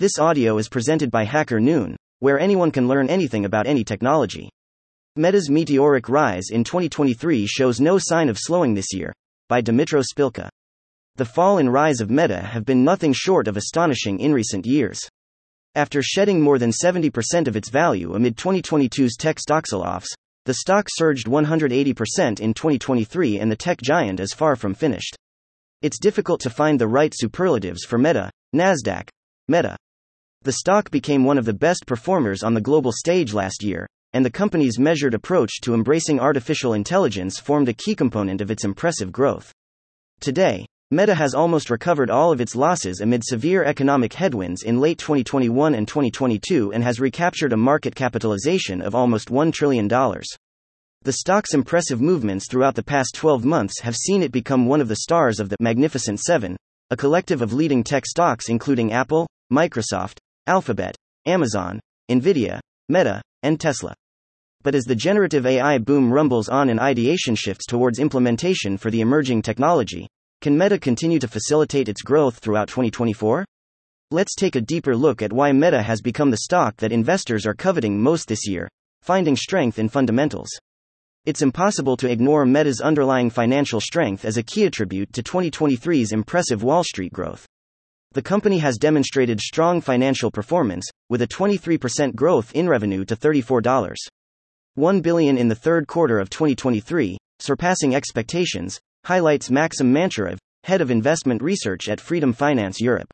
This audio is presented by Hacker Noon, where anyone can learn anything about any technology. Meta's meteoric rise in 2023 shows no sign of slowing this year, by Dmytro Spilka. The fall and rise of Meta have been nothing short of astonishing in recent years. After shedding more than 70% of its value amid 2022's tech stock sell-offs, the stock surged 180% in 2023 and the tech giant is far from finished. It's difficult to find the right superlatives for Meta, Nasdaq, Meta. The stock became one of the best performers on the global stage last year, and the company's measured approach to embracing artificial intelligence formed a key component of its impressive growth. Today, Meta has almost recovered all of its losses amid severe economic headwinds in late 2021 and 2022 and has recaptured a market capitalization of almost $1 trillion. The stock's impressive movements throughout the past 12 months have seen it become one of the stars of the Magnificent Seven, a collective of leading tech stocks including Apple, Microsoft, Alphabet, Amazon, Nvidia, Meta, and Tesla. But as the generative AI boom rumbles on and ideation shifts towards implementation for the emerging technology, can Meta continue to facilitate its growth throughout 2024? Let's take a deeper look at why Meta has become the stock that investors are coveting most this year, finding strength in fundamentals. It's impossible to ignore Meta's underlying financial strength as a key attribute to 2023's impressive Wall Street growth. The company has demonstrated strong financial performance, with a 23% growth in revenue to $34.1 billion in the third quarter of 2023, surpassing expectations, highlights Maxim Manturov, head of investment research at Freedom Finance Europe.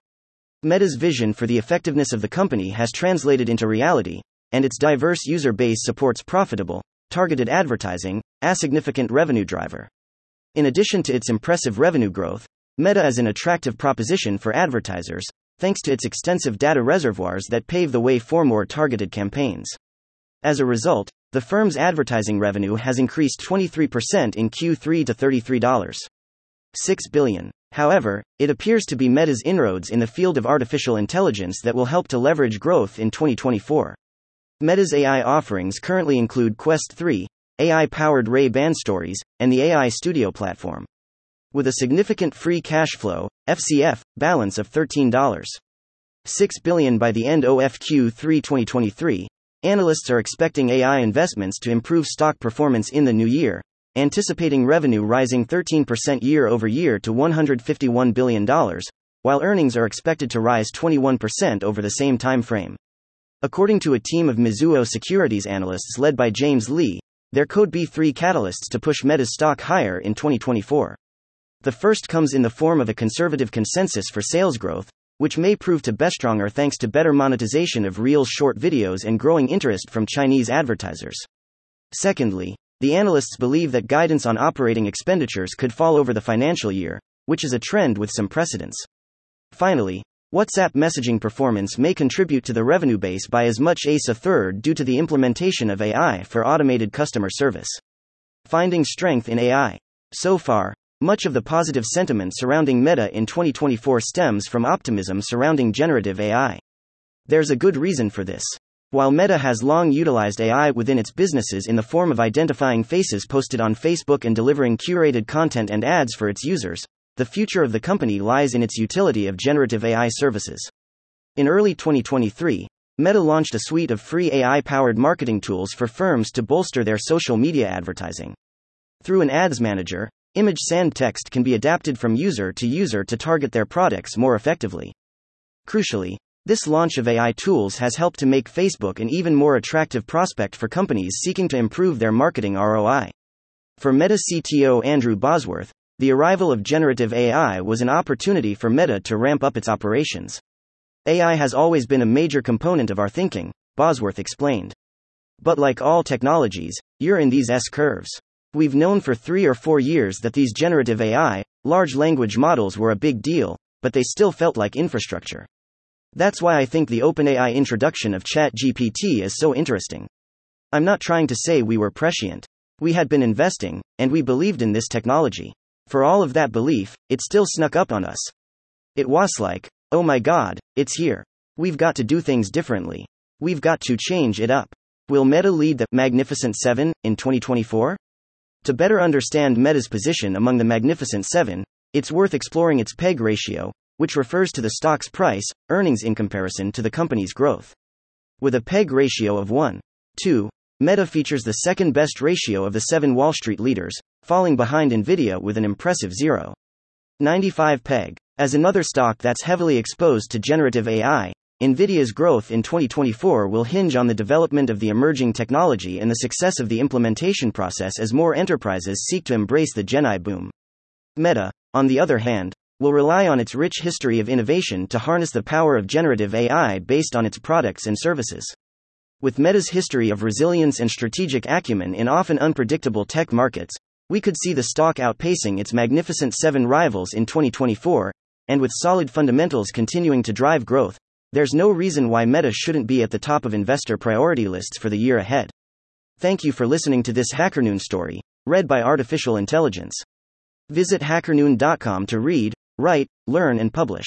Meta's vision for the effectiveness of the company has translated into reality, and its diverse user base supports profitable, targeted advertising, a significant revenue driver. In addition to its impressive revenue growth, Meta is an attractive proposition for advertisers, thanks to its extensive data reservoirs that pave the way for more targeted campaigns. As a result, the firm's advertising revenue has increased 23% in Q3 to $33.6 billion. However, it appears to be Meta's inroads in the field of artificial intelligence that will help to leverage growth in 2024. Meta's AI offerings currently include Quest 3, AI powered Ray Ban stories, and the AI Studio platform with a significant free cash flow FCF balance of $13.6 billion by the end of Q3 2023. Analysts are expecting AI investments to improve stock performance in the new year, anticipating revenue rising 13% year over year to $151 billion, while earnings are expected to rise 21% over the same time frame. According to a team of Mizuho securities analysts led by James Lee, could be three catalysts to push Meta's stock higher in 2024. The first comes in the form of a conservative consensus for sales growth, which may prove to be stronger thanks to better monetization of Reels short videos and growing interest from Chinese advertisers. Secondly, the analysts believe that guidance on operating expenditures could fall over the financial year, which is a trend with some precedence. Finally, WhatsApp messaging performance may contribute to the revenue base by as much as a third due to the implementation of AI for automated customer service. Finding strength in AI. So far, much of the positive sentiment surrounding Meta in 2024 stems from optimism surrounding generative AI. There's a good reason for this. While Meta has long utilized AI within its businesses in the form of identifying faces posted on Facebook and delivering curated content and ads for its users, the future of the company lies in its utility of generative AI services. In early 2023, Meta launched a suite of free AI powered marketing tools for firms to bolster their social media advertising. Through an ads manager, Image sand text can be adapted from user to user to target their products more effectively. Crucially, this launch of AI tools has helped to make Facebook an even more attractive prospect for companies seeking to improve their marketing ROI. For Meta CTO Andrew Bosworth, the arrival of generative AI was an opportunity for Meta to ramp up its operations. AI has always been a major component of our thinking, Bosworth explained. But like all technologies, you're in these S curves. We've known for three or four years that these generative AI, large language models were a big deal, but they still felt like infrastructure. That's why I think the OpenAI introduction of ChatGPT is so interesting. I'm not trying to say we were prescient. We had been investing, and we believed in this technology. For all of that belief, it still snuck up on us. It was like, oh my god, it's here. We've got to do things differently. We've got to change it up. Will Meta lead the Magnificent Seven in 2024? To better understand Meta's position among the Magnificent Seven, it's worth exploring its PEG ratio, which refers to the stock's price, earnings in comparison to the company's growth. With a PEG ratio of 1. 2, Meta features the second best ratio of the seven Wall Street leaders, falling behind Nvidia with an impressive 0. 95 PEG. As another stock that's heavily exposed to generative AI, Nvidia's growth in 2024 will hinge on the development of the emerging technology and the success of the implementation process as more enterprises seek to embrace the GenAI boom. Meta, on the other hand, will rely on its rich history of innovation to harness the power of generative AI based on its products and services. With Meta's history of resilience and strategic acumen in often unpredictable tech markets, we could see the stock outpacing its magnificent seven rivals in 2024, and with solid fundamentals continuing to drive growth, there's no reason why Meta shouldn't be at the top of investor priority lists for the year ahead. Thank you for listening to this HackerNoon story, read by Artificial Intelligence. Visit hackerNoon.com to read, write, learn, and publish.